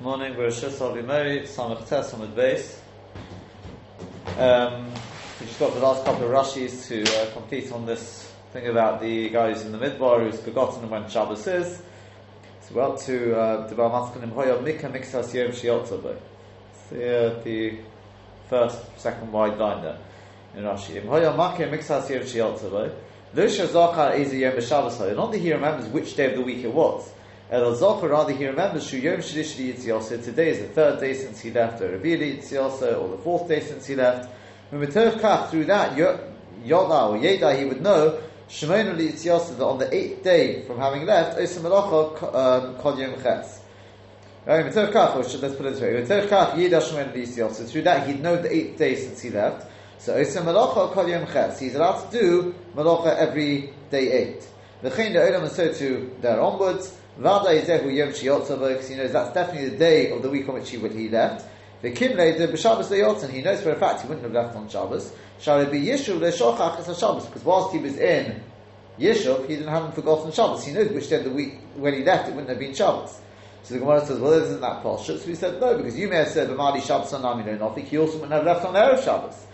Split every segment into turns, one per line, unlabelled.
Morning, we're Shus Avimeri, Samach Tes, Samach Beis. Um, we just got the last couple of Rashis to uh, complete on this thing about the guy who's in the Midbar who's forgotten when Shabbos is. So we're up to uh, the Balmaskan Hoyav Mika Mixas Yom Shiotzabe. So uh, the first, second wide line there in Rashi. Hoyav Mika Mixas Yom Shiotzabe. Lusha Zachar is a Yom Shabbos. Not that he remembers which day of the week it was. El Zocher, rather, he remembers Shu Yom Shlishi Yitziosa. Today is the third day since he left, or Ravili Yitziosa, or the fourth day since he left. Through that, Yoda or Yeda, he would know Shemon Yitziosa that on the eighth day from having left, Osa Melacha um, Kol Yom Ches. Right, let's put it this way. Yitziosa. Through that, he'd know the eighth day since he left. So Osa Melacha Kol Yom Ches. He's allowed to do Melacha every day eight. The Chayin Olam and so to there onwards. Vada Yizehu Yom Shiyotzava, because he knows that's definitely the day of the week on which he, would he left. The Kimle the B'Shabbos Leyotzan, he knows for a fact he wouldn't have left on Shabbos. Shall it be Yishuv Le'Shochach as Shabbos? Because whilst he was in Yishuv, he didn't have forgotten Shabbos. He knows which day of the week, when he left, it wouldn't have been Shabbos. So the Gemara says, well, isn't that posh? So we said, no, because you may have said, B'Mali Shabbos on Nami no He also wouldn't have left on Erev Shabbos.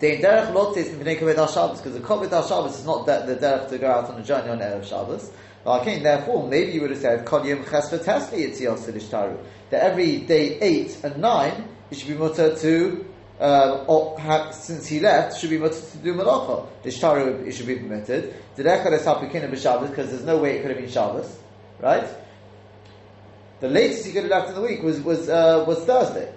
The derech lotis b'nei kaved al Shabbos because the kaved al Shabbos is not the, the derech to go out on a journey on erev Shabbos. Okay, therefore, maybe you would have said kol yom ches v'tesli yitziyos sedishtaru that every day eight and nine it should be mutter to um, or have, since he left should be mutter to do malacha. Ishtaru it should be permitted. Did echad esapikina b'Shabbos because there's no way it could have been Shabbos, right? The latest he could have left in the week was was uh, was Thursday.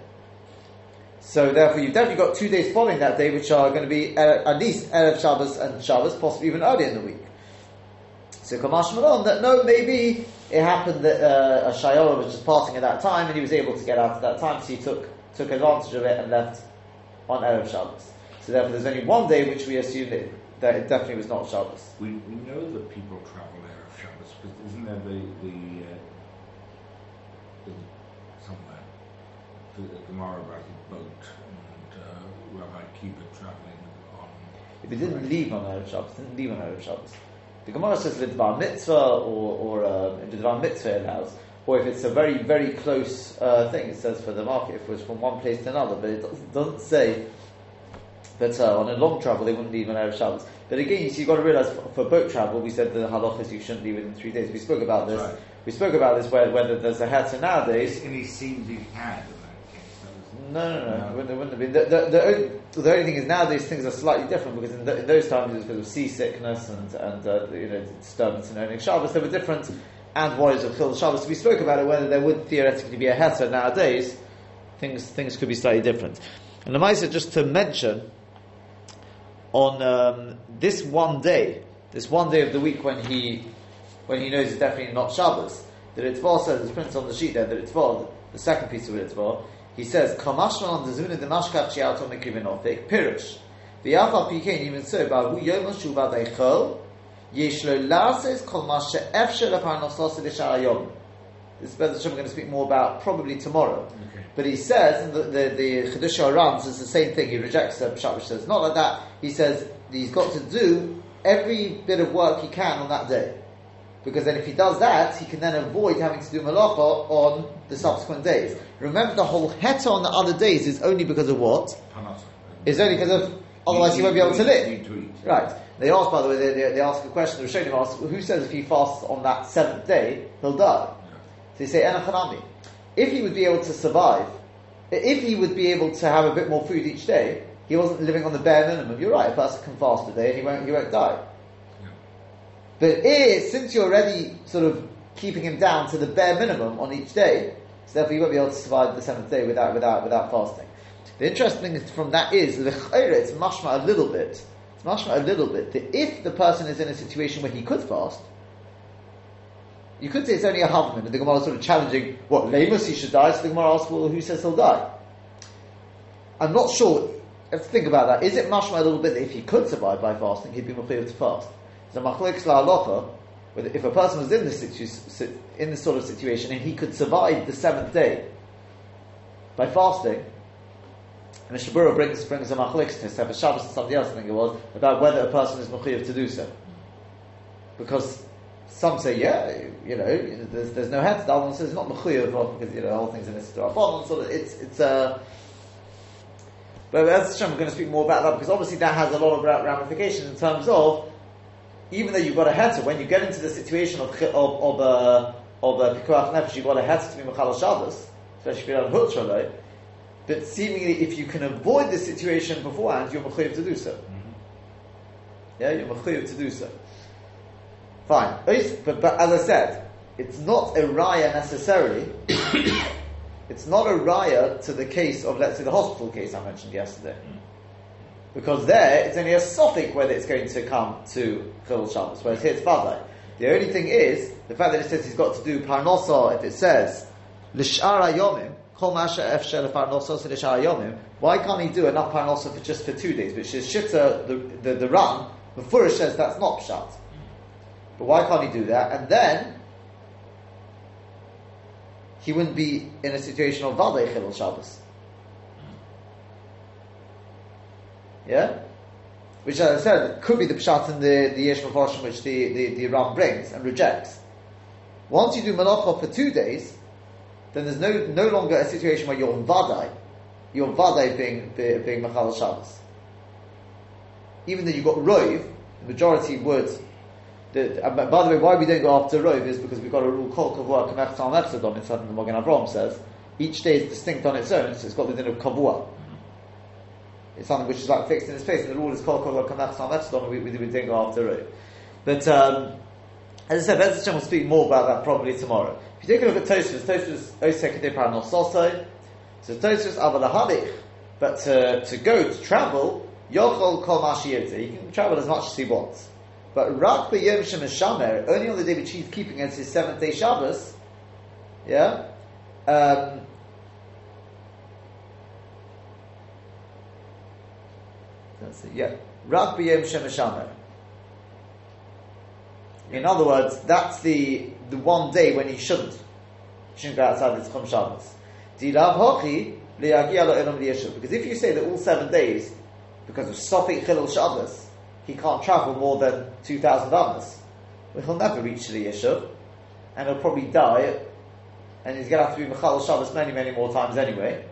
So therefore, you've definitely got two days following that day, which are going to be at least Erev Shabbos and Shabbos, possibly even earlier in the week. So Kamash Malon, that no, maybe it happened that uh, a Shayora was just passing at that time, and he was able to get out at that time, so he took took advantage of it and left on Erev Shabbos. So therefore, there's only one day which we assume that, that it definitely was not Shabbos.
We, we know that people travel Erev Shabbos, because isn't there the, the, uh, the somewhere the, the Gemara about boat and uh, Kiva traveling on.
If he didn't leave on Erev Shabbos, didn't leave on Erev Shabbos. The Gemara says Lidvar Mitzvah or, or uh, Mitzvah allows, or if it's a very, very close uh, thing, it says for the market, if it was from one place to another, but it doesn't, doesn't say that uh, on a long travel they wouldn't leave on Erev Shabbos. But again, so you've got to realize for, for boat travel, we said the halach is you shouldn't leave within three days. We spoke about this.
Right.
We spoke about this where, whether there's a heter nowadays.
And he seemed he had in that case. That was-
No, no, no. It wouldn't, have been. The, the, the, only, the only thing is now these things are slightly different because in, th in those times it was because of seasickness and, and uh, you know disturbance in owning Shabbos. There were different and warriors of Chil Shabbos. We spoke about it whether there would theoretically be a heter nowadays. Things things could be slightly different. And the Maisa just to mention on um, this one day, this one day of the week when he when he knows it's definitely not Shabbos. The Ritva says, it's printed on the sheet there, the Ritva, the second piece of Ritva, he says, Kamashman on the Zuna de Mashkach Shiato Mikrivinofik, Pirush. V'yafa pikein, even so, Bahu Yom Shuva Deichol, Yesh lo lases kol ma she'efshe leparnosos l'shar hayom. This is Bezat Hashem we're going to speak more about probably tomorrow.
Okay.
But he says, the, the, the Chedush Aram says the same thing, he rejects the Pshat which says, not like that, he says he's got to do every bit of work he can on that day. Because then if he does that, he can then avoid having to do malacha on the subsequent days. Remember the whole heta on the other days is only because of what? It's only because of, otherwise he won't be able to live. Right. They ask, by the way, they, they, they ask a question, the Rishonim ask, who says if he fasts on that seventh day, he'll die? So they say, Enochanami. If he would be able to survive, if he would be able to have a bit more food each day, he wasn't living on the bare minimum. You're right, a person can fast a day and he won't, he won't die. But if, since you're already sort of keeping him down to the bare minimum on each day, so therefore you won't be able to survive the seventh day without, without, without fasting. The interesting thing from that is, it's mashma a little bit, it's mashma a little bit, that if the person is in a situation where he could fast, you could say it's only a havman, and the Gemara is sort of challenging, what, Lamos he should die, so the Gemara asks, well, who says he'll die? I'm not sure, think about that. Is it mashma a little bit that if he could survive by fasting, he'd be mechayiv to fast? So machlekes la'alocha, if a person was in this, situ- in this sort of situation and he could survive the seventh day by fasting, and the Shabura brings, brings a machlekes to a Shabbos and something else, I think it was, about whether a person is mechayiv to do so. Because some say, yeah, you know, there's, there's no head. The other one says not mechuyev because you know the whole thing's in this drafon. So it's it's a. Uh, but as Hashem, we're going to speak more about that because obviously that has a lot of ramifications in terms of even though you've got a heter, when you get into the situation of of of a of a pikuach nefesh, you've got a heter to be mechal Shabbos, especially if you're on. But seemingly, if you can avoid the situation beforehand, you're mechuyev to do so. Mm-hmm. Yeah, you're mechuyev to do so. Fine. But, but as I said, it's not a raya necessarily. it's not a raya to the case of, let's say, the hospital case I mentioned yesterday. Mm-hmm. Because there, it's only a suffix whether it's going to come to Chilul Shabbos, whereas here it's Vadai. The only thing is, the fact that it says he's got to do Parnosa, if it says, Lishara Yomim, Kol Masha Efshel Parnosa Lishara Yomim, why can't he do enough Parnosa for just for two days? Which is Shitta, the, the, the run, the Furish says that's not Pshat. But why can't he do that? And then he wouldn't be in a situation of Vadei Chilul Shabbos. Yeah? Which, as I said, could be the Pshat in the, the Yesh Mephoshim which the, the, the Ram brings and rejects. Once you do Malacha for two days, then there's no, no longer a situation where you're Vadai. You're Vadai being, being Machal Shabbos. Even though you've got Rov, the majority would the, uh, by the way, why we don't go after Rov is because we've got a rule called Kavua Kamech Tal Mechsadom in something the Magen Avram says. Each day is distinct on its own, so it's got the din of Kavua. It's something which is like fixed in its place, and the rule is called Kavua Kamech Tal Mechsadom, we, we, don't go after it. But, um, as I said, Bez Hashem will speak more about that probably tomorrow. If you take a look at Tosfos, Tosfos Osek de Paranososai, so Tosfos Avalahalich, but to, to go, to travel, Yochol Kol Mashiyota, he can travel as much as he wants. But Rak Yom Shamer, only on the day which he's keeping as his seventh day Shabbos, yeah, um, that's it, yeah, Rak Yom Shamer. In other words, that's the the one day when he shouldn't shouldn't go outside the Tchum Shabbos. Because if you say that all seven days, because of Sofik Chilul Shabbos, he can't travel more than 2,000 amas. Well, he'll never reach the Yishuv, and he'll probably die, and he's going to have to be Mechal Shabbos many, many more times anyway.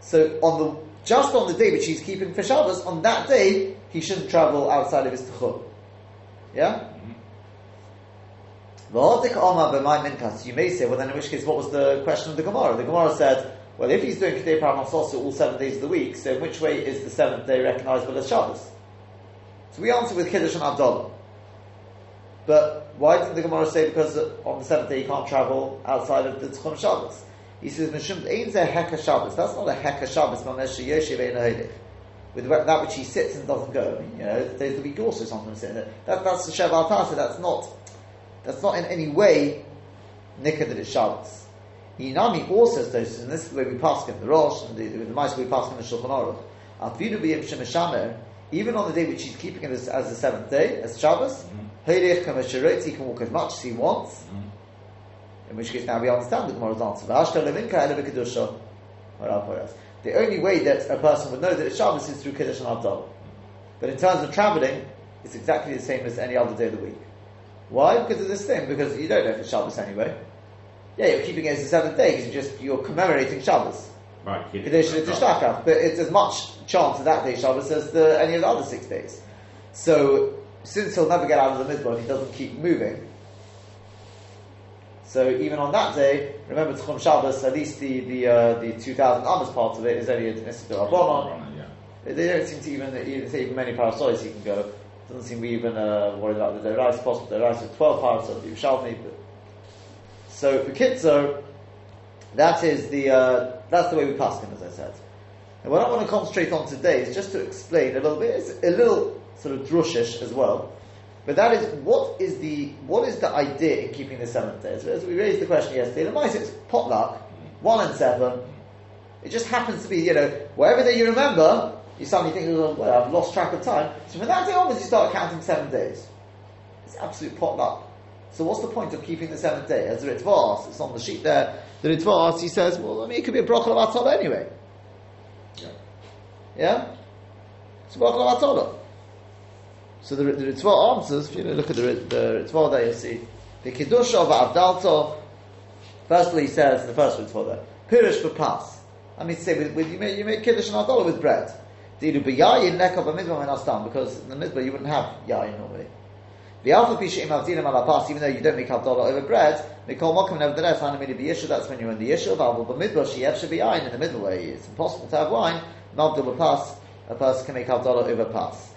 So on the just on the day which he's keeping for Shabbos, on that day, he shouldn't travel outside of his Techum. Yeah? Mm-hmm. You may say, well then in which case, what was the question of the Gemara? The Gemara said, well if he's doing Kedei Parnosa all seven days of the week, so in which way is the seventh day recognizable as Shabbos? So we answer with Kiddush and Avdalah. But why didn't the Gemara say because on the seventh day you can't travel outside of the Tchum Shabbos? He says, Mishum ain't a Heka Shabbos. That's not a Heka Shabbos, with that which he sits and doesn't go. You know, there's the week also sometimes sitting there. That, that's the Shev Tasa. That's not, that's not in any way Nikah that it's Shabbos. Yinami also says, and this is the way we pass in the Rosh, and the, the, the mice we pass in the Shulchan Aruch. Afinu b'yim shemishamer, even on the day which he's keeping it as, as the seventh day, as Shabbos, mm-hmm. he can walk as much as he wants. Mm-hmm. In which case, now we understand the Gemara's answer. The only way that a person would know that it's Shabbos is through Kiddush and Avdalah. But in terms of traveling, it's exactly the same as any other day of the week. Why? Because of this thing. Because you don't know if it's Shabbos anyway. Yeah, you're keeping it as the seventh day because you're just you're commemorating Shabbos.
Right. Kiddush and Tishtachaf.
But it's as much chance of that day Shabbos as the, any of the other six days. So, since he'll never get out of the mitzvah if he doesn't keep moving, so even on that day, remember Tchum Shabbos, at least the the uh, the two thousand Amos part of it is only a Nisr Rabbanon. They don't seem to even even say even many parasols he can go. Doesn't seem we even uh, worried about the Derais possible Derais with twelve parasols Yerushalmi. So for Kitzer, that is the uh, that's the way we pass him, as I said. And what I want to concentrate on today is just to explain a little bit. It's a little sort of drushish as well, but that is what is the what is the idea in keeping the seventh day? So as we raised the question yesterday, the mice it's potluck, one and seven. It just happens to be, you know, whatever day you remember, you suddenly think, oh, well, I've lost track of time. So from that day onwards, you start counting seven days. It's absolute potluck. So what's the point of keeping the seventh day? As the Ritva it's on the sheet there. The Ritva he says, well, I mean, it could be a bracha of anyway. Yeah? yeah? It's a bracha of. So the, the Ritva answers, if you look at the, the Ritva there, you see, The Kiddush of Avdalto, firstly he says, the first for that, Pirish B'pas. I mean, say, with, with, you make, you make Kiddush and Avdallah with bread. Didu B'yayin Nekov B'midbar Menastam, because in the Midbar you wouldn't have Yayin normally. The alpha pisha im avdinim al pas, even though you don't make havdalah over bread, mikol mokum nevertheless hanamini b'yishu. That's when you're in the yishu. V'avu b'midbar sheyev shebiyayin in the middle way. It's impossible to have wine. Mavdil b'pas, a person can make havdalah over pas.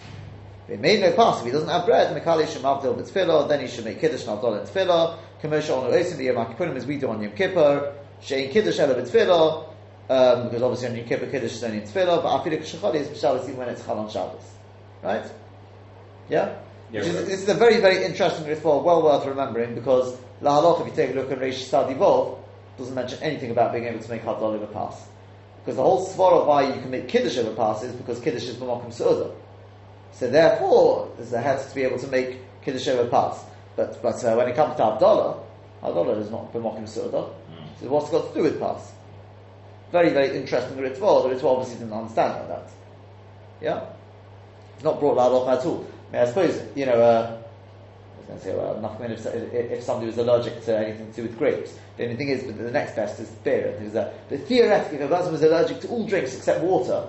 He made no pas, if he doesn't have bread, mikali should mavdil b'tfilah, then he should make kiddush in tfilah. Commercial on oisim b'yom kippurim as we do on Yom Kippur. Shein kiddush ela b'tfilah. Um, because obviously on Yom Kippur Kiddush is only in Tefillah, but Afidik Shechali is B'Shabbos even when it's Chal on Shabbos. Right? Yeah?
Yeah,
Which is,
right.
this is a very, very interesting ritual, well worth remembering, because La Halach, if you take a look at Reish Sadi Vov, doesn't mention anything about being able to make Hadal over pass. Because the whole svara of why you can make Kiddush over pass is because Kiddush is B'Mokim Su'udah. So therefore, there's a head to be able to make Kiddush over pass. But, but uh, when it comes to Havdalah, Havdalah is not B'Mokim Su'udah. So what's it got to do with pass? Very, very interesting ritual. The ritual obviously didn't understand like that. Yeah? It's not brought out of at all. I, mean, I suppose, you know, uh, I was going to say, well, nothing if, if somebody was allergic to anything to do with grapes. The only thing is, but the next best is beer and things that. But theoretically, if a person was allergic to all drinks except water,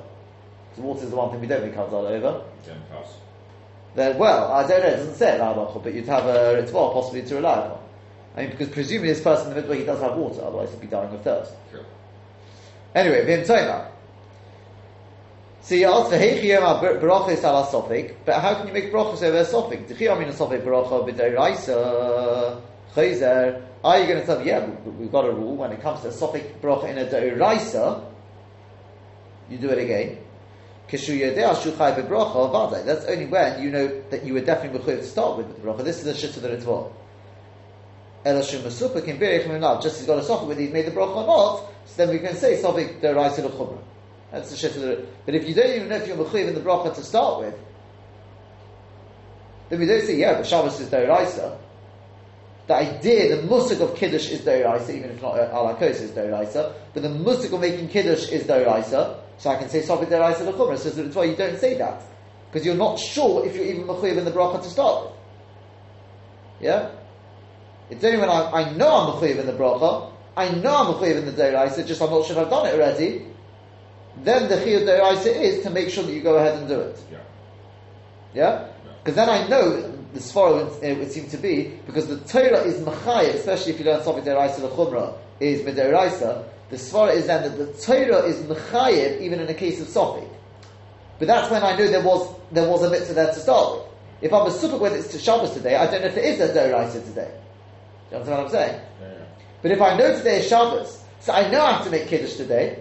because water is the one thing we don't make all over,
Then
well, I don't know, it doesn't say it but you'd have a ritual possibly to rely upon. I mean, because presumably this person in the middle, he does have water, otherwise he'd be dying of thirst.
Sure.
Anyway, Vim Toma. So you ask for Heichiyom Barachos ala Sofik, but how can you make brachos over a Sofik? D'chiyom in a Sofik Baracha b'Deiraisa Chayzer. Are you going to tell me, yeah, we- we've got a rule when it comes to a Sofik Baracha in a Deiraisa, you do it again. That's only when you know that you were definitely mechuyev to start with the Baracha. This is the shit of the Ritva. Elashim Masupik in Berich Minav. Just he's got a Sofik whether he's made the Baracha or not, so then we can say Sofik Deiraisa L'Chumrah. That's the shit of the. But if you don't even know if you're mechuyev in the bracha to start with, then we don't say yeah, but Shabbos is deraisa. The idea, the musik of kiddush is deraisa, even if not uh, ala kos is deraisa. But the musik of making kiddush is deraisa. So I can say sofik deraisa lechumra. So that's why you don't say that because you're not sure if you're even mechuyev in the bracha to start with. Yeah. It's only when I, I know I'm mechuyev in the bracha, I know I'm mechuyev in the deraisa, just I'm not sure if I've done it already then the chiyuv deraisa is to make sure that you go ahead and do it.
Yeah.
Yeah? Because then I know the would, it would seem to be because the Torah is machayim, especially if you learn something deraisa the chumrah is mideraisa. The svara is then that the Torah is machayim even in the case of sofik. But that's when I know there was there was a mitzvah there to start with. If I'm a super whether it's to Shabbos today, I don't know if there is a deraisa today. Do you understand what I'm saying?
Yeah.
But if I know today is Shabbos, so I know I have to make Kiddush today,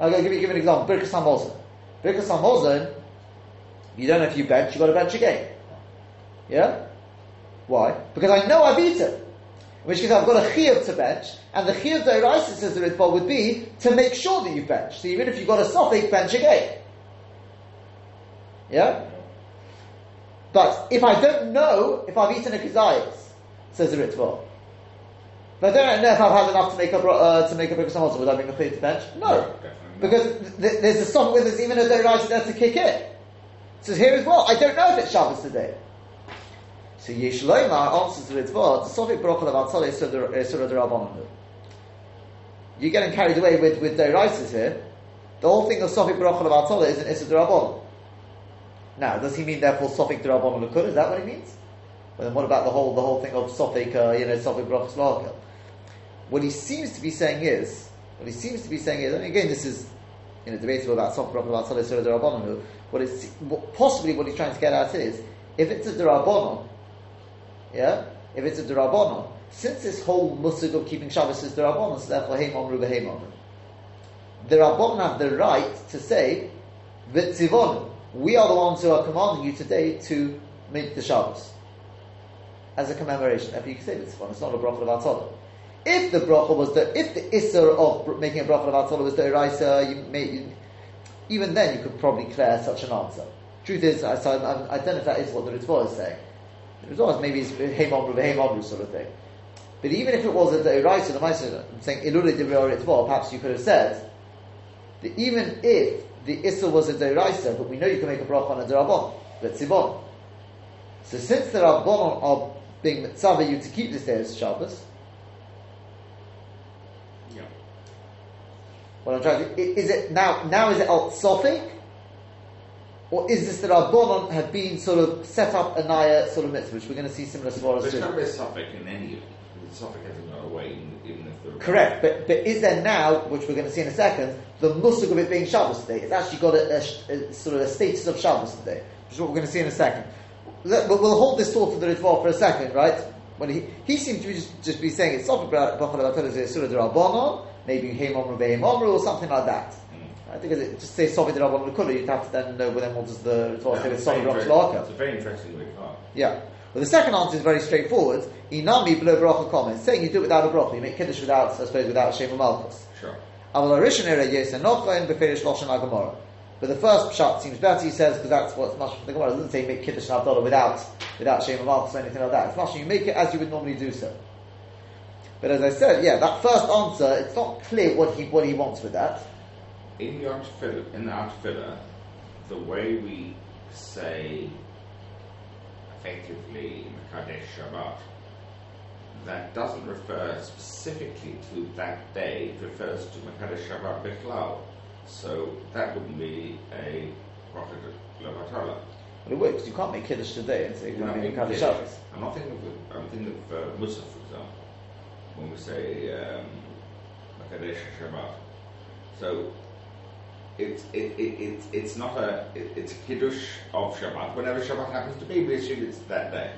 I'm going to give you, give you an example. Birkas Hamazon. Birkas Hamazon, you don't know if you bench, you've got to bench again. Yeah? Why? Because I know I've eaten. In which case I've got a chiyuv to bench, and the chiyuv deraisa says the Ritva would be to make sure that you bench. So even if you've got a sofik, bench again. Yeah? But if I don't know if I've eaten a kazayas, says the Ritva, but I don't know if I've had enough to make a uh, to make a birkas would I be mechuyev to bench? No, because th- there's a song where there's even a deraisa there to kick in. So here as well, I don't know if it's Shabbos today. So Yesh Loimar answers word, the Sofik Baruch of is Surah Derabbanon. You're getting carried away with, with deraisas here. The whole thing of Sofik Baruch of Atzal is an Issa Derabbanon. Now, does he mean therefore Sofik Derabbanon Lukur? Is that what he means? Well, then what about the whole the whole thing of Sofik, uh, you know, Sofik Baruch Slaka? What he seems to be saying is, what he seems to be saying is, and again, this is you know, debatable about Sofik Baruch of Atzal Surah Derabbanon. What what, possibly what he's trying to get at is, if it's a Derabbanon, yeah, if it's a Derabbanon, since this whole musig of keeping Shabbos is Derabbanon, so therefore Heim Omru Omru. The Rabbanon have the right to say, V'tzivon, we are the ones who are commanding you today to make the Shabbos. As a commemoration. If you can say V'tzivon, it's not a bracha of Atzalah. If the bracha was the, if the Isser of making a bracha of Atzalah was the Eraisa, you you, even then you could probably clear such an answer. Truth is, I, I, I don't know if that is what the Ritva is saying. Ritva is maybe it's Heim Omru V'Heim Omru sort of thing. But even if it was a Deiraisa, the Maisa, I'm saying Ilule Divrei perhaps you could have said that even if the Issa was a Deiraisa, but we know you can make a bracha on a Derabon, but Sibon. So since the Rabbanon are being mitzvah you to keep this day as Shabbos.
Yeah.
What I'm trying to is it now? Now is it al sofik, or is this that our Rabbanon have been sort of set up a naya sort of mitzvah, which we're going to see similar svaras
There's
to?
not a suffix in any of it. Suffix hasn't gone away, even, if the
Correct, but but is there now, which we're going to see in a second, the musuk of it being Shabbos today? It's actually got a, a a sort of a status of Shabbos today, which is what we're going to see in a second. Let, but we'll hold this thought for the Ritva for a second, right? When he he seemed to be just, just be saying it's Sofik Bachal Surah de Rabbanon, maybe Heim Omru Ve'im Omru or something like that. I think it just say Sofik de Rabbanon Kula, you'd have to then know well, then what does the Ritva say with
it's,
Sofik
very
Rosh
interest-
Laka.
it's a very interesting way to
Yeah. Well, the second answer is very straightforward. Inami below bracha comment, saying you do it without a bracha, you make kiddush without, I suppose, without Shem Malchus.
Sure.
Aval Arishan Ere Yes and Nochain Beferish Loshan Gemara. But the first shot seems better, he says, because that's what's much the Gemara. It doesn't say make Kiddush and Havdalah without, without Shem Malchus or anything like that. It's much you make it as you would normally do so. But as I said, yeah, that first answer, it's not clear what he, what he wants with that.
In the Artefilla, in the Artefilla, the way we say effectively Mekadesh Shabbat, that doesn't refer specifically to that day, it refers to Mekadesh Shabbat Bichlal. So that wouldn't be a Prophet Lavatala.
But it works. You can't make Kiddush today and say you're going to make Kaddish
I'm not thinking of, I'm thinking of uh, Musa, for example, when we say um, Shabbat. So it's it, it, it's it's not a it, it's a kiddush of Shabbat. Whenever Shabbat happens to be, we assume it's that day.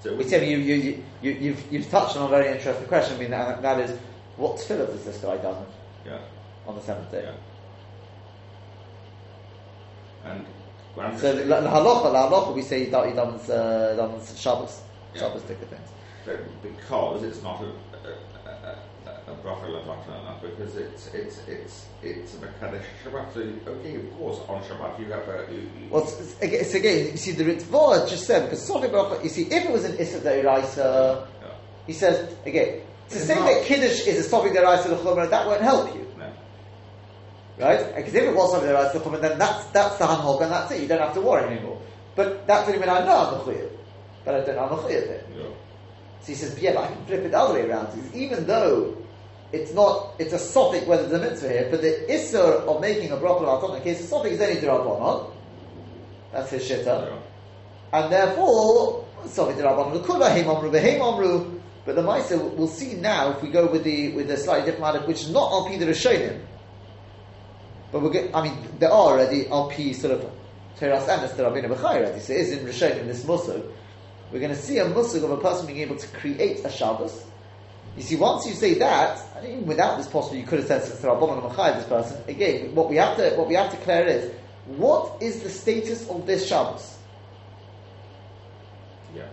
So
We said you, you, you, you, you've, you've touched on a very interesting question. I mean, that, that is, what tefillah does this guy done
yeah,
on the seventh day?
yeah. And
So the, the halacha, the halacha, we say done- he done uh, done Shabbos,
Yeah.
Shabbos ticket things.
So because it's not a a, a, a, a levatana, because it's it's it's it's a mekadesh Shabbat. So okay, of course, on Shabbat you have a you, you,
Well, it's, it's, again- you see, the Ritva just said because Sofi Baruch, you see, if it was an Issa Deiraisa,
yeah,
he says again to
It's
say
not.
that Kiddush is a Sofi Deiraisa that won't help you,
no,
right? Because if it was Sofi Deiraisa L'chumra, then that's that's the Hanhok and that's it. You don't have to worry anymore. But that's only when I know I'm Mechuyev, but I don't know I'm Mechuyev it.
yeah.
So he says, yeah, but I can flip it the other way around. Even though it's not, it's a sophic whether the mitzvah here, but the isser of making a bracha al in case the sophic is only derabanan, that's his shitta,
yeah.
and therefore sophic derabanan l'kula heim amru v'heim amru. But the Maisa, we'll see now if we go with the with the slightly different matter, which is not al the Rishonim. But we're get, I mean, there are already al sort of teras emes that are being already. So it is in Rishonim this musug. We're going to see a musug of a person being able to create a Shabbos. You see, once you say that, and even without this possible, you could have said it's Rabbanon Machai, this person. Again, what we have to what we have to clear is what is the status of this Shabbos?
yeah.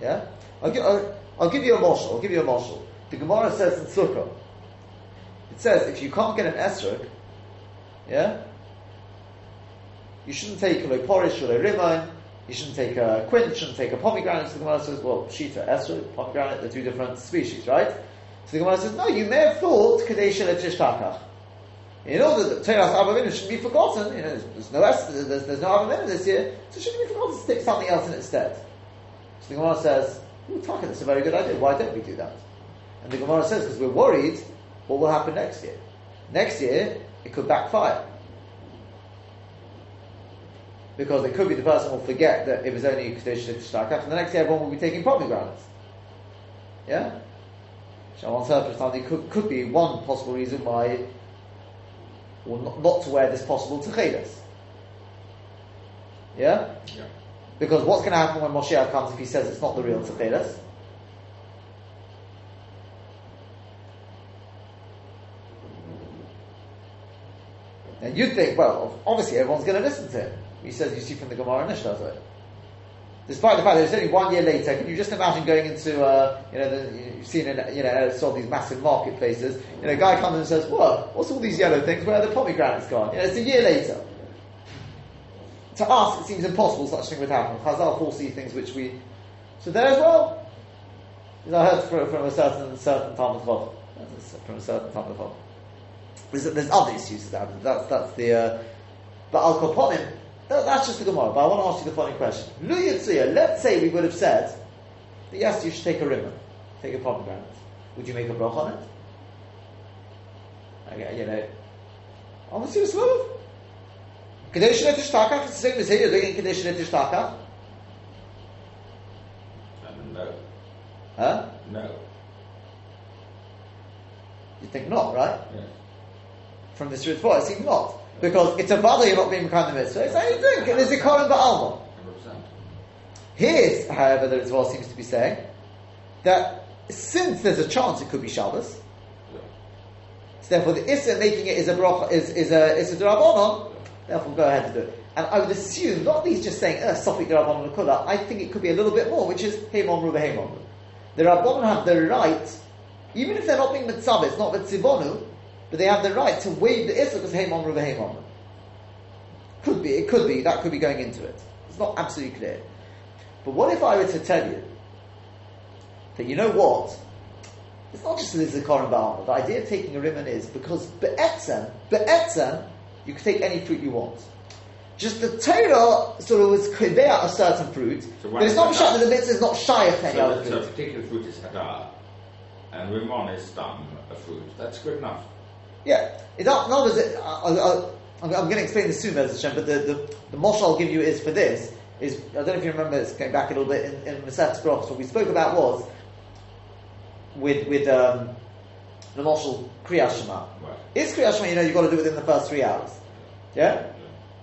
Yeah, I'll give I'll, I'll give you a marshal. I'll give you a marshal. The Gemara says in Sukkah, it says if you can't get an esrog, yeah, you shouldn't take a porish or a rimon. You shouldn't take a quince, you shouldn't take a pomegranate. So the Gemara says, well, shita, esrog, pomegranate, they're two different species, right? So the Gemara says, no, you may have thought kadesh tishtakach. In order that Teras Abavinu shouldn't be forgotten, you know, there's, there's no es- there's, there's no Abavinu this year, so it shouldn't be forgotten to stick something else in its stead. So the Gemara says, hmm, "Ooh, Taka, that's a very good idea. Why don't we do that?" And the Gemara says, "Because we're worried what will happen next year. Next year, it could backfire." Because it could be the person will forget that it was only Kadesh Shtakach, and the next year everyone will be taking pomegranates. Yeah? Shall interpret something could, could be one possible reason why, or not, not to wear this possible Techelis. Yeah?
Yeah.
Because what's going to happen when Moshiach comes if he says it's not the real Tzecheres? And you'd think, well, obviously everyone's going to listen to him. He says, you see from the Gemara and Ishtazoy. Despite the fact that it's only one year later, can you just imagine going into, uh, you know, the, you've seen in, you know, saw these massive marketplaces, you know, a guy comes and says, what, what's all these yellow things, where are the pomegranates gone? You know, it's a year later. To us, it seems impossible such a thing would happen. Chazal foresee things which we, so there as well. You know, I heard from, from a certain, certain Talmud Chov, from a certain Talmud Chov. There's, there's other issues that happen. That's, that's the, uh, but Al that- that's just the Gemara, but I want to ask you the following question. Lu Yitzuya, let's say we would have said that yes, you should take a rimon, take a pomegranate. Would you make a brach on it? Okay, you know, obviously it's love. Kadesh Netish Takach, it's the same as here, you're doing Kadesh Netish Takach.
No,
Huh?
no,
You think not, right?
yes.
From this report, it seems not. Because it's a bother you're not being kind of mitzvah. It's how you think. There's a Kohen Ba'alma.
100%.
Here, however, the Ritva seems to be saying that since there's a chance it could be Shabbos,
Yeah.
so therefore the Issa making it is a bracha, is, is a is a Durabonon, therefore go ahead to do it. And I would assume, not these just saying, uh, Sophic Durabonon Kula, I think it could be a little bit more, which is Heimon Ruba Heimon. The Rabbonon have the right, even if they're not being Mitzvah, it's not Mitzivonu, but they have the right to waive the Issa because Heimon Ruba Heimon. Could be, it could be, that could be going into it. It's not absolutely clear. But what if I were to tell you that you know what? It's not just the Zikaron Ba'alma. The idea of taking a rimon is because Be'etzem, Be'etzem, you can take any fruit you want. Just the Torah sort of was out a certain fruit,
So
but it's not
it
shy
that?
that the mitzvah is not shy of any
So,
other
so a
fruit.
particular fruit is hadar, and Rimon is stam, a fruit. That's good enough.
Yeah. Other in other words, it- I- I- I'm, I'm going to explain this soon, Bez Hashem, but the, the, the mosh I'll give you is for this, is, I don't know if you remember, it's going back a little bit in, in Maseches Brachos, what we spoke about was, with, with um, the moshel Kriyat Shema.
Right.
Is Kriyat Shema, you know, you've got to do it within the first three hours. Yeah?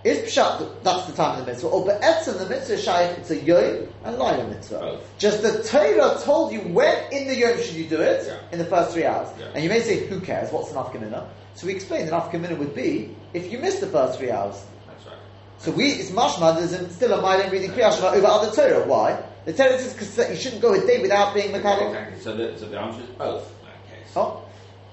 Is Pshat, that's the time of the mitzvah, oh, or Be'etzim, the mitzvah shaykh, it's a Yom and Laila mitzvah.
Both.
Just the Torah told you when in the Yom should you do it,
Yeah.
in the first three hours.
Yeah.
And you may say, who cares, what's an afkamina? So we explained that afkamina would be if you missed the first three hours.
That's right.
So we, it's mashma, there's still a mile reading Kriyat Shema over other Torah. Why? The Torah says because you shouldn't go a day without being Makabel.
Exactly. So the, so the answer is both in that case.
Oh.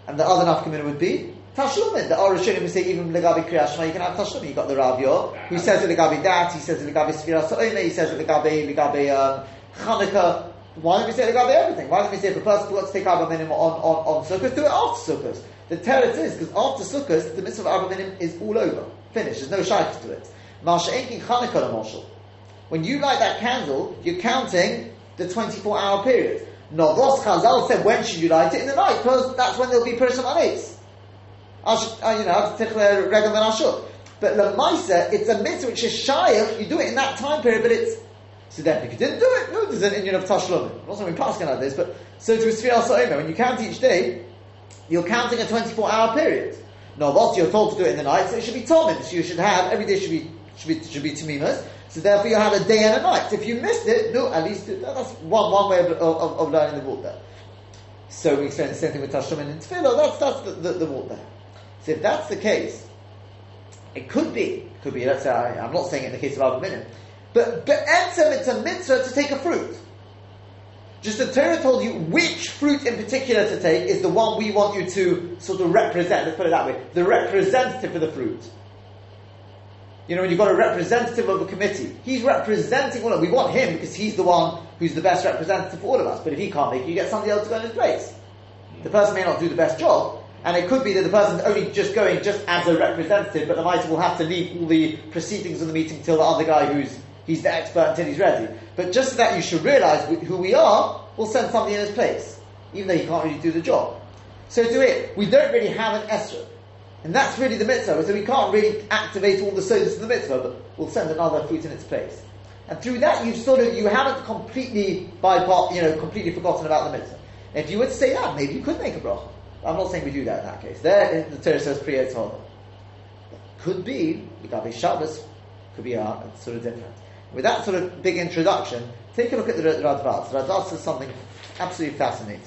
And the other nafkamina would be Tashlumin. The Orashinim would say even Legabi Kriyat Shema, you can have Tashlumin. You've got the Rav Yor, who says it Legabi Dat, he says it Legabi Sfira Sa'ome, he says it Legabi, Legabi um, Chanukah. Why don't we say Legabi everything? Why don't we say if a person wants to take Arba Minim on, on, on Sukkot, do it after Sukkot? The teretz is, because after Sukkot, the mitzvah of is all over. Finished. There's no shaykhs to it. Marsha Enkin Chanukah Moshel. When you light that candle, you're counting the 24 hour period. Novos Chazal said, when should you light it? In the night, because that's when there'll be Perisham Anis. I should, uh, you know, I have to take the regal I should. But Lamaisa, it's a mitzvah which is shaykh, you do it in that time period, but it's, so then if you didn't do it, no, there's an Indian of Tashlum. I'm not saying we're passing like this, but so to Sfir al when you count each day, you're counting a 24 hour period. No, what you're told to do it in the night, so it should be Tomim. So you should have, every day should be, should be, should be Tamimas. So therefore you have a day and a night. If you missed it, no, at least, that's one, one way of, of, of learning the vault there. So we explain the same thing with Tashlum and Tefillah, that's, that's the, the, the there. So if that's the case, it could be, could be, let's say, I, I'm not saying it in the case of Arba Minim, but, but Etzem, it's a mitzvah to take a fruit. Just the Torah told you which fruit in particular to take is the one we want you to sort of represent. Let's put it that way. The representative for the fruit. You know, when you've got a representative of a committee, he's representing one of We want him because he's the one who's the best representative for all of us. But if he can't make it, you get somebody else to go in his place. The person may not do the best job, and it could be that the person's only just going just as a representative, but the mighty will have to leave all the proceedings of the meeting till the other guy who's he's the expert until he's ready. But just that you should realise who we are, we'll send somebody in his place, even though he can't really do the job. So to it, we don't really have an esrog. And that's really the mitzvah. So we can't really activate all the sodas of the mitzvah, but we'll send another fruit in its place. And through that, you've sort of, you haven't completely bypassed, you know, completely forgotten about the mitzvah. And if you were to say that, maybe you could make a bracha. I'm not saying we do that in that case. There, the Torah says Priya Tzorah. Could be, Gabi Shabbos, could be a, sort of different. With that sort of big introduction, take a look at the Radvaz. Radvaz says something absolutely fascinating.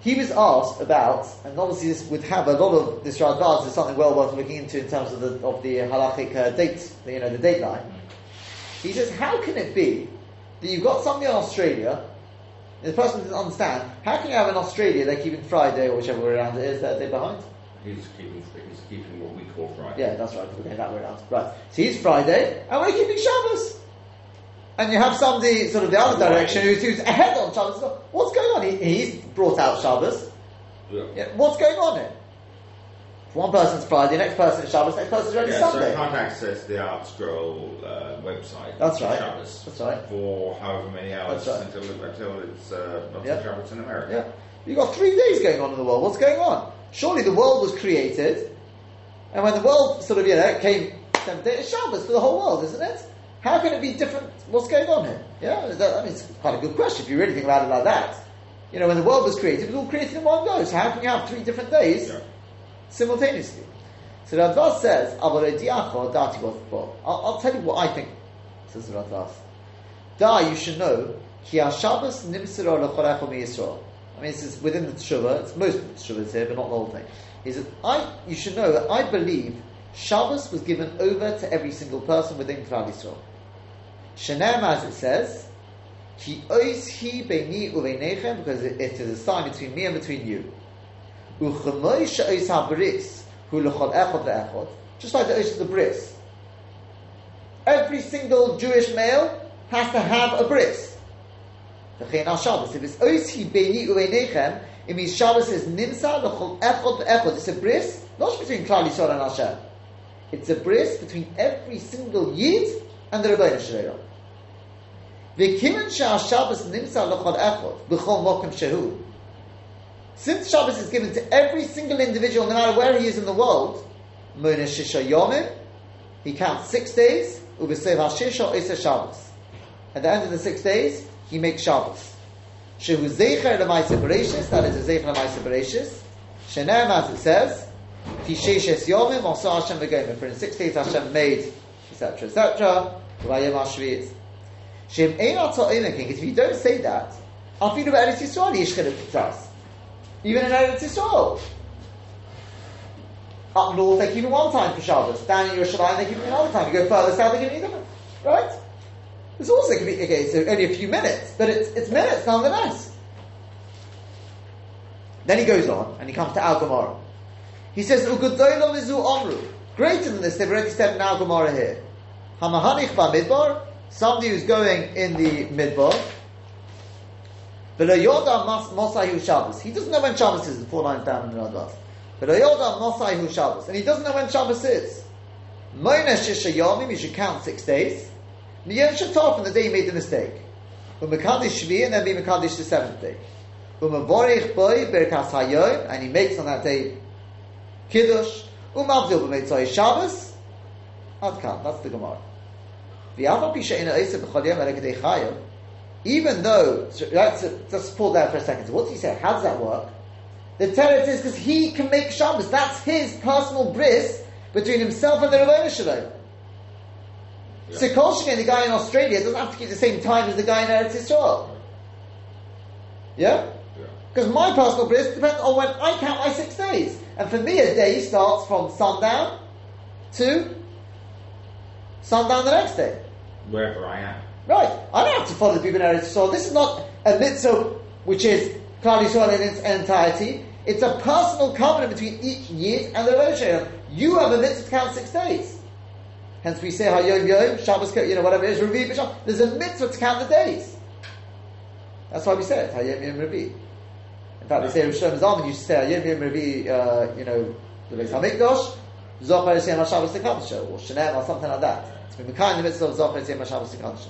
He was asked about, and obviously this would have a lot of this Radvaz is something well worth looking into in terms of the of the halachic uh, date, you know, the date line. He says, how can it be that you've got somebody in Australia, the person doesn't understand, how can you have in Australia they're keeping Friday or whichever way around it is that they're behind?
He's keeping, he's keeping what we call Friday.
Yeah, that's right. Okay, that way around. Right. So he's Friday, and we're keeping Shabbos. And you have somebody sort of the other direction who's, who's ahead on Shabbos. What's going on? He, he's brought out Shabbos.
Yeah.
Yeah, what's going on here? For one person it's Friday, next person it's Shabbos, next person it's already
Yeah, so
Sunday.
I can't access the Art Scroll uh, website.
That's right.
Shabbos.
That's right.
For however many hours
right.
until until it's uh, not
Yeah.
Shabbos in America.
Yeah. You've got three days going on in the world. What's going on? Surely the world was created, and when the world sort of, you know, came it's Shabbos for the whole world, isn't it? How can it be different? What's going on here? Yeah, that, I mean, it's quite a good question if you really think about it like that. You know, when the world was created, it was all created in one go. So how can you have three different days
Yeah.
Simultaneously? So the Radvaz says, "Avalei diacho dati. I'll, I'll tell you what I think, says the Radvaz. Da, you should know. I mean, this is within the Teshuvah, it's most of the Teshuvahs here, but not the whole thing. He says, I, you should know that I believe Shabbos was given over to every single person within Klal Yisrael. Shenem, as it says, ki ois hi beini because it, it is a sign between me and between you. Just like the ois of the bris. Every single Jewish male has to have a bris. If it's ois hi beini uveinechem, it means Shabbos is nimsa lechol echod ve'echod. It's a bris, not between Klal Yisrael and Hashem. It's a bris between every single Yid and the Rebbeinu Shalom. V'kimin she'ha-Shabbos nimsa lechol echod, b'chol mokum shehu. Since Shabbos is given to every single individual, no matter where he is in the world, he counts six days. At the end of the six days, he makes Shabbos. That is a Zecher Lamaisa Bereshis. Shenem, as it says. For in six days Hashem made, etc., etc., Omeking, if you don't say that, Afidu Eretz Yisrael. Even in Eretz Yisrael. Up north, they keep it one time for Shabbos. Down in Yerushalayim, they keep it another time. You go further south, they keep it different. Right? It's also can be okay. It's only a few minutes, but it's it's minutes nonetheless. Then he goes on and he comes to Al Gemara. He says, "Ugudoylom izu omru." Greater than this, they've already said in Al Gemara here. Hamahanich ba midbar. Somebody who's going in the midbar. V'lo yoda mas- mosayu Shabbos. He doesn't know when Shabbos is. The four lines down in the Radvaz. V'lo yoda mosayu Shabbos, and he doesn't know when Shabbos is. Moina shisha yomim. You should count six days. Niyom shatov from the day he made the mistake. U'mekadish shvi and then be mekadish the seventh day. U'mavorich boy berkas hayom and he makes on that day kiddush. U'mavzil b'meitzay Shabbos. Adkan. That's the Gemara. V'yava pisha ina eisa b'chol yom erekadei chayom. Even though, let's just pause there for a second. So what's he say? How does that work? The teretz is because he can make Shabbos. That's his personal bris between himself and the Rebbeinu Shalom.
Yeah.
So Kol Sheken, the guy in Australia, doesn't have to keep the same time as the guy in Eretz Yisrael. Yeah?
Yeah.
Because my personal bris depends on when I count my six days. And for me, a day starts from sundown to sundown the next day.
Wherever I am.
Right. I don't have to follow the people in Eretz Yisrael. This is not a mitzvah which is Klal Yisrael in its entirety. It's a personal covenant between each Yid and the Shalom. You have a mitzvah to count six days. Hence we say Hayom Yom, Shabbos, you know, whatever it is, Revi, B'Shabbos. There's a mitzvah to count the days. That's why we say it, Hayom Yom. In fact, we say Rosh Hashanah to say Hayom Yom Revi, uh, you know, the Beis HaMikdash, Zochar Yisrael HaShabbos Tekadisha, or Shenem, or something like that. It's been kind of mitzvah of Zochar Yisrael HaShabbos Tekadisha.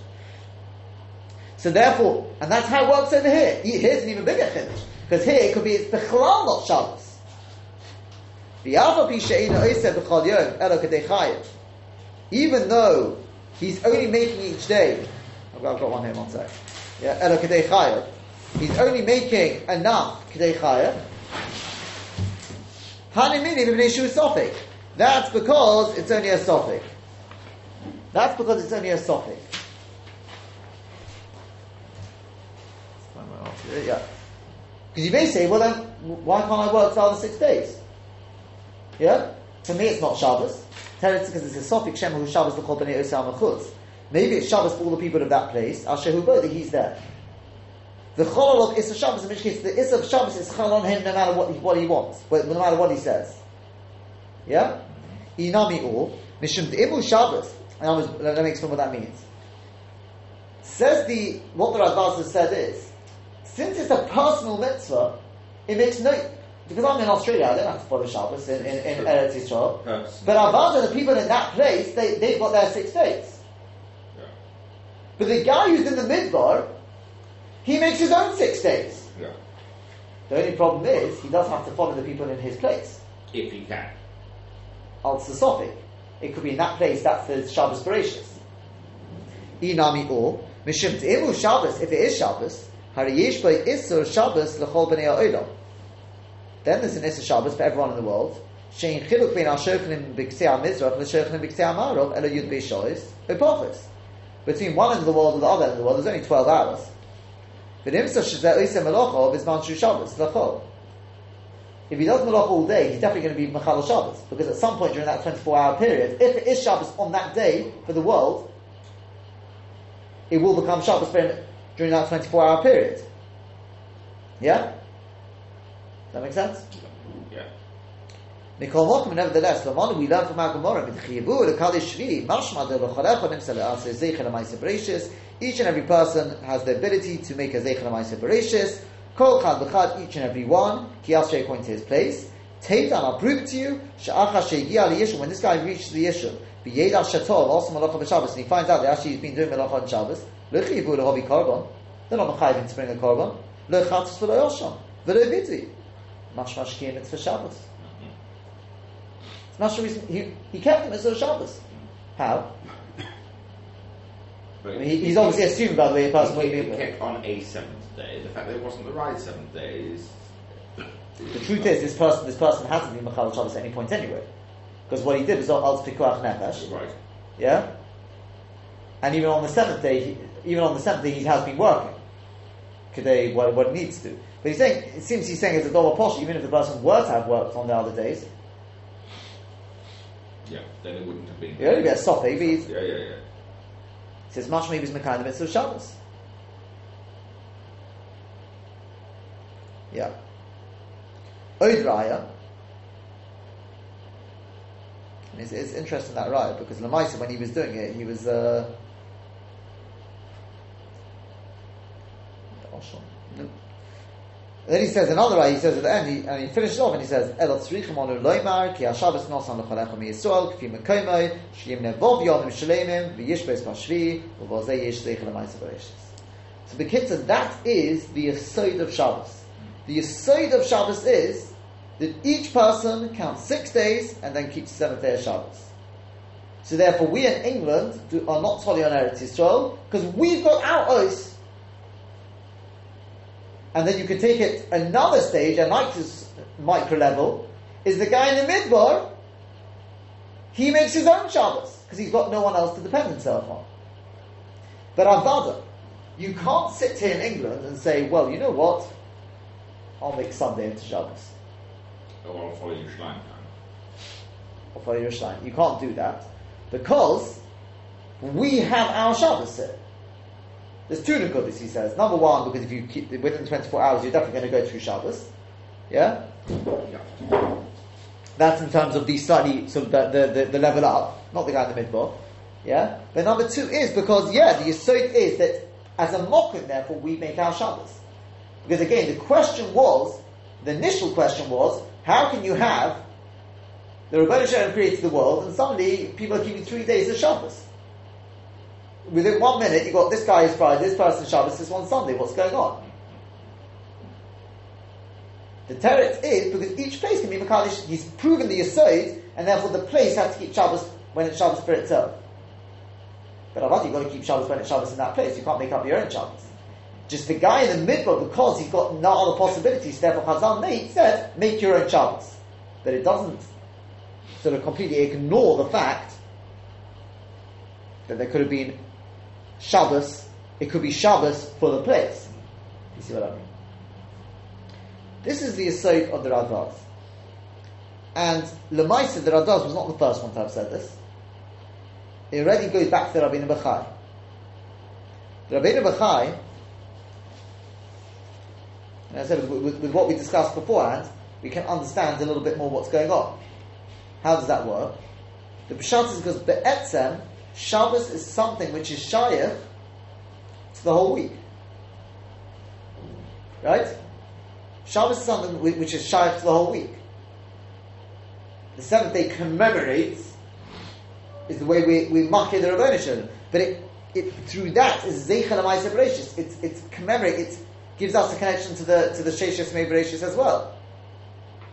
So therefore, and that's how it works over here. Here's an even bigger chiddush because here it could be it's bechlal not Shabbos. Even though he's only making each day, I've got, one here, one sec. Yeah. He's only making enough kedei sofik. That's because it's only a sofik. That's because it's only a Yeah. Because you may say, well then, why can't I work the other six days? Yeah? For me it's not Shabbos. Tell it because it's a Sophic Shem who Shabbos the Bnei Osam Chutz. Maybe it's Shabbos for all the people of that place. Al Shehu Bo, that he's there. The Cholol of Issa Shabbos, in which case the Issa of Shabbos is Chol on him no matter what he, what he wants, no matter what he says. Yeah? Inami or Mishum Imu Shabbos. And let me explain what that means. Says the what the Radbaz has said is, since it's a personal mitzvah, it makes no Because I'm in Australia, I don't have to follow Shabbos in, in, in. Eretz Yisrael.
Person.
But Avada, the people in that place, they, they've got their six days.
Yeah.
But the guy who's in the midbar, he makes his own six days.
Yeah.
The only problem is, he does have to follow the people in his place.
If you can.
Al Sasofik. It could be in that place, that's the Shabbos Bereshis. Inami or, Mishim Shabbos, if it is Shabbos, Then there's an Isur Shabbos for everyone in the world. Shein. Between one end of the world and the other end of the world, there's only 12 hours. But Imsa Shizeh Oisem Melocha B'Zman Shu Shabbos L'chol. If he does malach all day, he's definitely going to be machal Shabbos because at some point during that 24-hour period, if it is Shabbos on that day for the world, it will become Shabbos for him during that 24-hour period. Yeah, Does that make sense?
Yeah.
Mikol Mokum, nevertheless, Lamonu, we learn from our Gemara, B'tchiyavu, L'kalish Shvi, Mashma de L'cholecha, Nimsa Le'aseh, Zeichel Amaisa Bereshis. Each and every person has the ability to make a Zeichel Amaisa Bereshis. Kol Chad B'chad, each and every one, Ki Ashrei according to his place. Teitan, I'll prove to you, Sha'acha She'gia L'Yishum, when this guy reaches the Yishum, B'yeda Shatov, also Malacha B'Shabbos, and he finds out that actually he's been doing Malacha on Shabbos, L'chiyavu L'hobi Korban, they're not Mechayivin to bring a Korban, L'chatzis V'lo Yosham, V'lo Vidui, Mashma Shkiyim, it's for Shabbos. It's not sure he, he kept them as a Shabbos. How? I mean, he, he's obviously assumed, by the way, a person wouldn't be
It
able to.
kept on a seventh day. The fact that it wasn't the right seventh day is.
The truth is, this person, this person hasn't been Machal Shabbos at any point anyway. Because what he did was oh, Al Pikuach Nefesh.
Right.
Yeah? And even on the seventh day, he, even on the seventh day, he has been working. Today, what, what needs to. But he's saying, it seems he's saying it's a double posh, even if the person were to have worked on the other days,
Yeah. Then it wouldn't have been.
it would only be a Sophi, but he's,
Yeah, yeah, yeah.
He says, much maybe is Mekai the mitzvah of Shabbos. Yeah. Oid Raya. And it's, it's interesting that Raya because Lamaisa, when he was doing it, he was. Uh, Then he says another Raya, he says at the end, he, and he finishes off and he says, tzrichim ki mi-Yisrael, kfi nevov shleimim. So the kitzah, that is the aside of Shabbos. The aside of Shabbos is that each person counts six days and then keeps the seventh day of Shabbos. So therefore, we in England do, are not totally on Eretz Yisrael because we've got our oath. And then you can take it another stage, a micro, micro level, is the guy in the midbar. He makes his own Shabbos because he's got no one else to depend himself on. But Avada, you can't sit here in England and say, well, you know what? I'll make Sunday into Shabbos.
Oh, I'll follow your time.
or for Yerushalayim. You can't do that because we have our Shabbos here. There's two nekudas, he says. Number one, because if you keep within 24 hours, you're definitely going to go through Shabbos. Yeah,
Yeah.
that's in terms of the slightly sort of the, the, the, the level up, not the guy in the midbar. Yeah, but number two is because yeah, the yisod is that as a mokum, therefore, we make our Shabbos. Because again, the question was, the initial question was, how can you have the Rebbeinu Shalom creates the world, and suddenly people are keeping three days of Shabbos. Within one minute, you got this guy is Friday, this person Shabbos, this one Sunday. What's going on? The teretz is because each place can be Makadish. He's proven the Yisod, and therefore the place has to keep Shabbos when it's Shabbos for itself. But Avad, you've got to keep Shabbos when it's Shabbos in that place. You can't make up your own Shabbos. Just the guy in the middle, because he's got no other possibilities, therefore Chazal made, said, make your own Shabbos. But it doesn't sort of completely ignore the fact that there could have been Shabbos, it could be Shabbos for the place. You see what I mean? This is the aside of the Radvaz. And Lemaisa, the Radvaz was not the first one to have said this. It already goes back to the Rabbeinu Bechai. The Rabbeinu Bechai, and I said with, with, what we discussed beforehand, we can understand a little bit more what's going on. How does that work? The Pshat is because Be'etzem, Shabbos is something which is Shayach to the whole week. Right? Shabbos is something which is shaykh to the whole week. The seventh day commemorates is the way we we mark the Rabboni But it, it through that is zeichel amai Bereshis. It's it's commemorate. It gives us a connection to the to the Sheshes Mei Bereshis as well.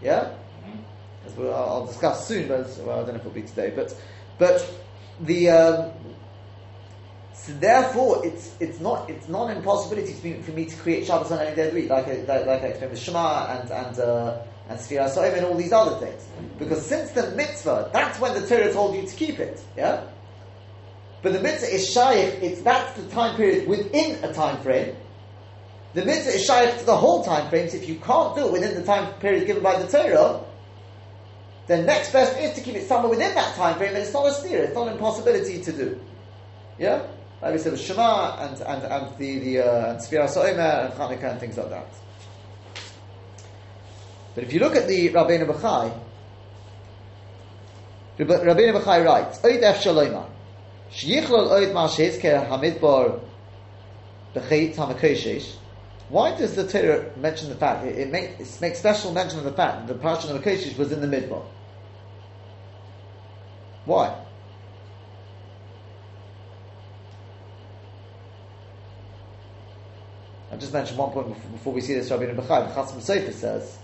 Yeah, mm-hmm. as we'll, I'll I'll discuss soon. But well, I don't know if it'll be today. But but the um, so therefore it's it's not it's not an impossibility to me, for me to create Shabbos on any day of the week, like I, like, like I explained with Shema and and uh, and Sfira Soim and all these other things. Because since the mitzvah, that's when the Torah told you to keep it. Yeah. But the mitzvah is shaykh, it's that's the time period within a time frame. The mitzvah is shaykh to the whole time frame, so if you can't do it within the time period given by the Torah, then next best is to keep it somewhere within that time frame, and it's not a steer, it's not an impossibility to do. Yeah? Like we said with Shema and, and, and the, the uh, and Sfira So'imer and Chanukah and things like that. But if you look at the Rabbeinu Bachai, Rabbeinu Bachai writes, Oid Ef Shalomah, Sheyichlol Oid Ma Sheizker Hamidbar B'chait HaMakoshesh, why does the Torah mention the fact, it, it, make, it makes special mention of the fact that the Parashat of Makoshesh was in the Midbar? Why? I just mentioned one point before, we see this Rabbi Bechai. The Chasam Sofer says,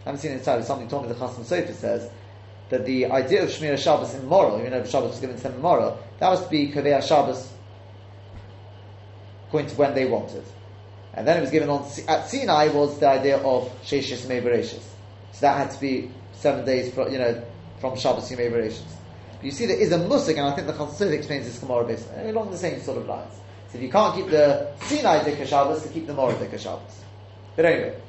I haven't seen it entirely, somebody told me the Chasam Sofer says that the idea of Shmir Shabbos in Morrow, you know, Shabbos was given to them in Morrow, that was to be Kaveh Shabbos according to when they wanted. And then it was given on at Sinai was the idea of Sheshis Yemei So that had to be seven days from you know from Shabbos Yemei Bereshis. But you see there is a musik, and I think the Sofer explains this Gemara based eh, along the same sort of lines. So if you can't keep the Sinai Dika Shabbos, to keep the Morah Dika Shabbos. But anyway.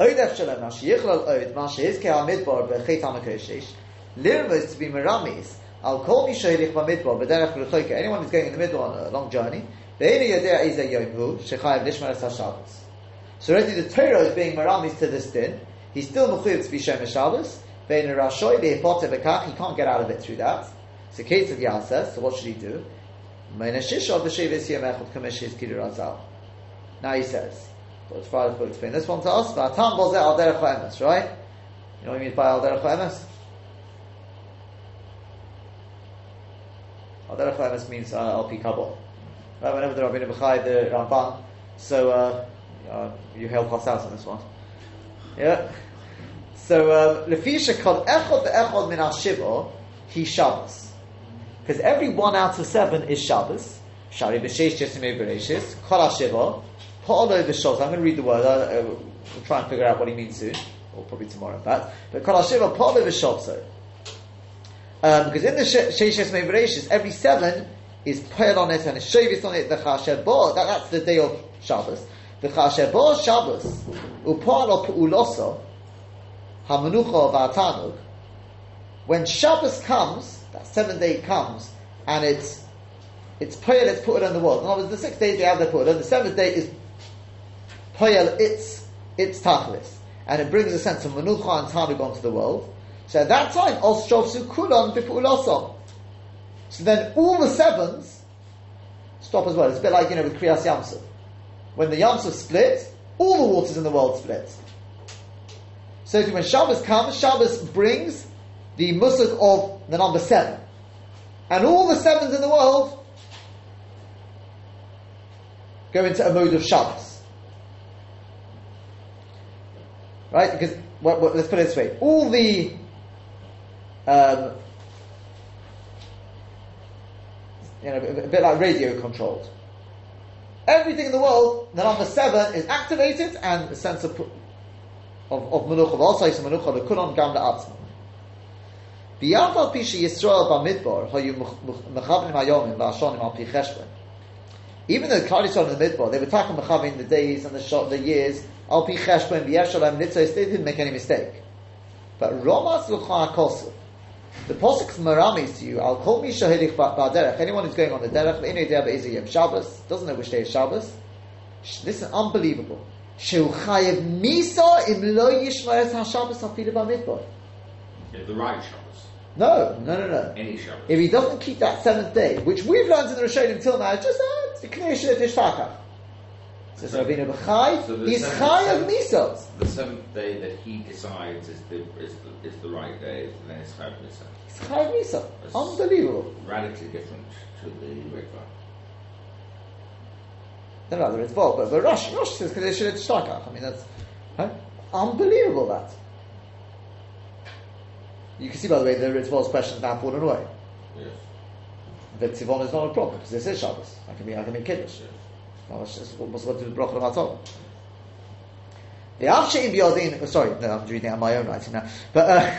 Oidef Shalom, ma sheyichlal oid, ma sheyizke ha-midbar b'chet ha-makoshesh, lirmos to be meramis, al kol mi shehilich ba-midbar, b'derech l'choyke, anyone who's going in the middle on a long journey, ve'enu yodea izeh yom hu, shechayev lishmar es ha-Shabbos. So already the Torah is being meramis to this din, he's still mechuyev to be Shem Shabbos, he can't get out of it through that. So case of Yaseh, so what should he do? Now he says, but Friday will explain this one to us. but V'atam bozeh al derech ha'emes, right? You know what I mean by al derech ha'emes? Al derech ha'emes means uh, al pi kabot. Right, whenever the Rabbeinu B'chai, the Ramban, so uh, uh, you help us out on this one. Yeah? So, lefisha kol echod ve'echod min al-shiva, he Shabbos. Because every one out of seven is Shabbos. Shari b'sheish jesimei bereshis. Kol ha-shiva. Pa'olo b'shos. I'm going to read the word. Uh, uh, we'll try and figure out what he means soon. Or probably tomorrow, fact. But kol ha-shiva, pa'olo b'shos. Um, because in the sheish jesimei bereshis, every seven is put on it and it's shavis on it. The chasher bo. That, that's the day of Shabbos. The chasher bo Shabbos. Upa'alo pa'uloso. Hamanucha v'atanug. When Shabbos comes, that seventh day comes, and it's it's poyel, it's put it on the world. In other words, the sixth day they have their put it, the seventh day is poyel, it's it's tachlis, and it brings a sense of manucha and tanug onto the world. So at that time, oshovsu kulon bipulosom. So then all the sevens stop as well. It's a bit like you know with kriyas yamsuf. When the yamsuf split, all the waters in the world split. So when Shabbos comes, Shabbos brings the musuk of the number seven. And all the sevens in the world go into a mode of Shabbos. Right? Because, well, well, let's put it this way. All the um, you know, a bit like radio controlled. Everything in the world, the number seven is activated and the sense of of, menucha, also is the kunon gam la'atzma. B'yaf al pi Yisrael mechavim hayomim al. Even though Klal Yisrael in the midbar, they were taking mechavim the days and the shot, the years, al pi cheshbon, v'yeshalem nitzos, they didn't make any mistake. But Romas l'cha kosu, the posuk maramis to you, al kol mi shahidik ba'derech, anyone who's going on the derech, v'inu yedeh be'ezeh yem Shabbos, doesn't know which day is Shabbos, This is unbelievable. Chayev misa im lo yishma es ha-Shabbos afilu ba'midbar.
Yeah, the right Shabbos.
No, no, no, no.
Any Shabbos.
If he doesn't keep that seventh day, which we've learned in the Rishonim until now, it's just uh, it's the Knesset Tishtakach. Says Rabbeinu B'chai,
So the
he's
seventh-
chai of misos.
The seventh day that he decides is the is the, is the right day, and then it's Chag Misa.
He's chai of misos. Unbelievable.
Radically different to the Ritva.
No, no, it's Vol, but, but Rosh, Rosh says Kadesh Shtakach. I mean, that's huh? unbelievable that. You can see, by the way, the Ritvol's question is now fallen away.
Yes.
But Tivon is not a problem because this is Shabbos. I can be, I can be Kiddush.
yes.
It's what's what to do with Bracha Matzah. The Avshe in Biyodin, oh, sorry, no, I'm reading out my own writing now. But, uh,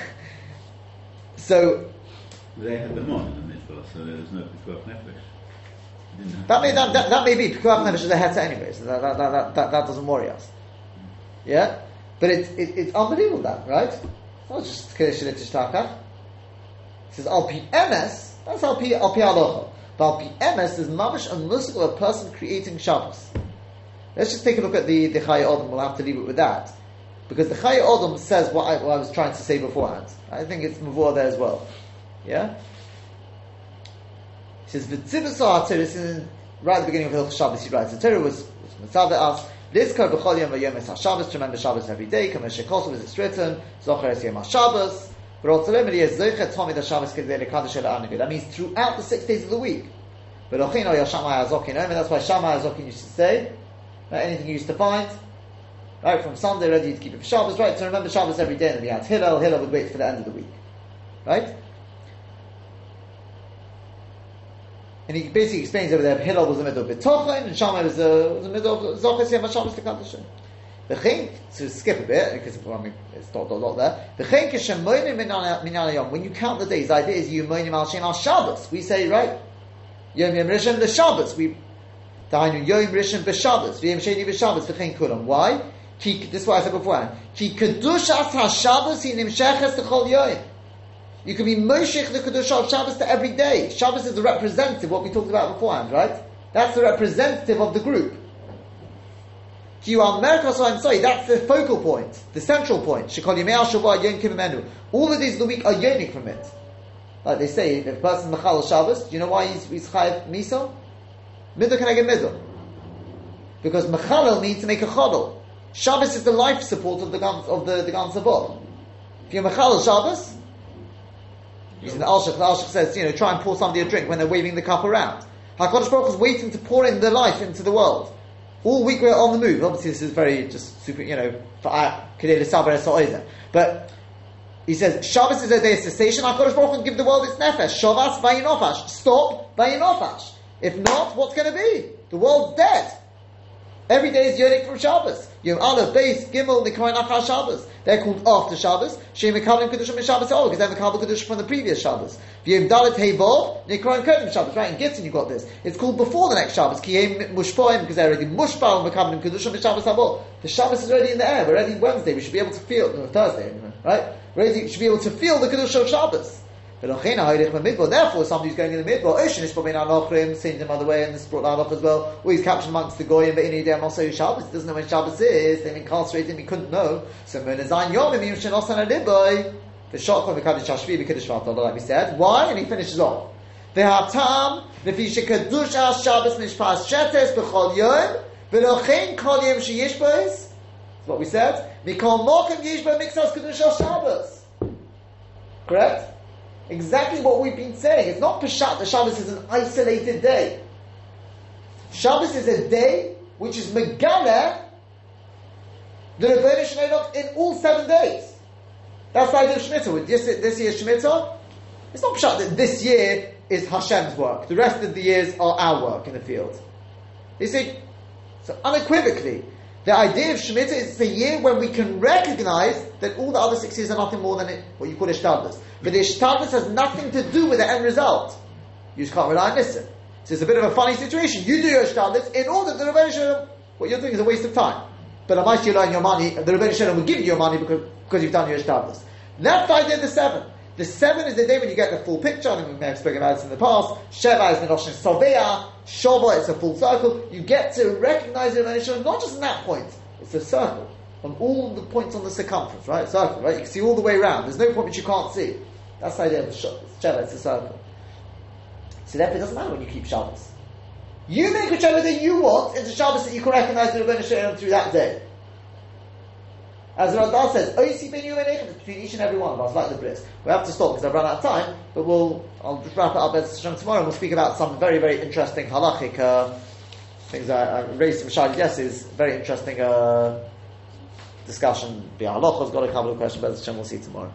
so,
They had them on in the mitzvah, so there was no pikuach nefesh.
That may, that, that, that may be, Pikuach Nefesh is a heta anyway, so that, that, that, that, that, doesn't worry us. Yeah? But it, it, it's unbelievable that, right? It's just Kiddush Shalittish Takach. It says, Al Pi that's Al Pi, Al Pi Alocha. But Al is mamish a musical of a person creating Shabbos. Let's just take a look at the, the Chai Odom, we'll have to leave it with that. Because the Chai Odom says what I, what I was trying to say beforehand. I think it's Mavur there as well. Yeah? He says, V'tzibus ha'atir, this is right at the beginning of Hilch Shabbos, he writes, the Torah was, was Mitzvah us, Lizkar b'chol yom v'yom es ha'Shabbos, to remember Shabbos every day, kama shekosov is it's written, Zocher es yom ha'Shabbos, v'rotzalem eli es zocher tomi da Shabbos kedei lekadosh el ha'anigid. That means throughout the six days of the week. V'lochin o yashamai ha'zokin, that's why Shammai ha'zokin used to say, right, anything you used to find, right, from Sunday ready to keep it for Shabbos, right, to remember Shabbos every day, and we had Hillel, Hillel would wait for the end of the week. Right? And he basically explains over there, Hillel was the middle of B'tochen, and Shammai was the, was the middle of Zochas Yom HaShabbos L'Kadoshim. The Chen, to skip a bit, because I mean, it's dot dot dot there. The Chen Kishemonim Minyan Yom. When you count the days, the idea is you moinim al Shem al Shabbos. We say right, Yom Yom Rishon the Shabbos. We Dainu Yom Rishon b'Shabbos. V'Yom Sheni b'Shabbos. The Chen Kulam. Why? Ki, this is what I said before. Ki Kedushas HaShabbos Hi Nimsheches L'Chol Yom. You can be Moshech the Kedusha of Shabbos to every day. Shabbos is the representative, what we talked about beforehand, right? That's the representative of the group. You are I'm sorry, that's the focal point, the central point. All the days of the week are yonik from it. Like they say, if a person Mechal Shabbos, do you know why he's, he's Chayiv Miso? Middle can I get middle? Because Mechalel means to make a chodel. Shabbos is the life support of the Gam, of the, the Sabot. If you're Mechalel Shabbos, Using the Alshich, the Alshich says, you know, try and pour somebody a drink when they're waving the cup around. HaKadosh Baruch is waiting to pour in the life into the world. All week we're on the move. Obviously this is very just super, you know, uh, Esoizer. But he says, Shabbos is a day of cessation, HaKadosh Baruch can give the world its nefesh. Shavas vayinofash. Stop vayinofash. If not, what's going to be? The world's dead. Every day is Yonik from Shabbos. Yom Aleph, Beis, Gimel, Nikoy Nachar Shabbos. They're called after Shabbos. Shem Mekalim Kedusha Min Shabbos Oh, because they're Mekalim Kedusha from the previous Shabbos. Yom Dalet Hey Vov, Nikoy Kodim Shabbos. Right, in Gittin you got this. It's called before the next Shabbos. Ki Yem Mushpoim, because they're already Mushpal Mekalim Kedusha Min Shabbos Habo. The Shabbos is already in the air. We're already Wednesday. We should be able to feel, no, Thursday, right? Already, should be able to feel the Kedusha of Shabbos. Therefore, somebody who's going in the midbar, oh, Ocean is probably not Nochrim, seen him other way, and this brought that up as well. Or he's captured amongst the Goyim, but in Idem also Shabbos, he doesn't know when Shabbos is, they've incarcerated him, he couldn't know. So Monazain Yom, Im Yim Shenosan Adiboy, the Shotcon, the Kaddish Hashvi, the Kaddish Vatala, like we said. Why? And he finishes off. The Hatam, the Fisha Kaddush Al Shabbos Nishpas Shetes B'chol Yom, V'lochein Kol Yom Sheyish Bois, that's what we said. Mikol Mokim Yish Bo Mixas Kaddush Al Shabbos. Correct? Exactly what we've been saying. It's not Peshat, the Shabbos is an isolated day. Shabbos is a day which is Megala, the Rebbeinu Shneidot in all seven days. That's the idea of Shemitah. This, this year's Shemitah, it's not Peshat that this year is Hashem's work. The rest of the years are our work in the field. You see, so unequivocally, the idea of Shemitah is the year when we can recognize that all the other six years are nothing more than what you call Ishtadlis. But the Ishtadlis has nothing to do with the end result. You just can't rely on listen. So it's a bit of a funny situation. You do your Ishtadlis in order to Rebbeinu Shalom, what you're doing is a waste of time. But Amash you learn your money, the Rebbeinu Shalom will give you your money because, because you've done your Ishtadlis. That's the idea of the seven. The seven is the day when you get the full picture, and we may have spoken about this in the past. Sheva is the Noshon Sovea, Shova it's a full circle. You get to recognize the Shalom not just in that point, it's a circle. On all the points on the circumference, right? Circle, right? You can see all the way around. There's no point which you can't see. That's the idea of the Sheva, it's a circle. So therefore it doesn't matter when you keep Shabbos. You make whichever day you want into Shabbos that you can recognize the Rebbeinu through that day. As the Radal says, Oisi ben Yumenechem, between each and every one of us, like the Brits. We have to stop because I've run out of time, but we'll, I'll just wrap it up as tomorrow and we'll speak about some very, very interesting halachic uh, things. I, I raised some shadi yeses, very interesting uh, discussion. Bi'alocha's got a couple of questions, but we'll see tomorrow.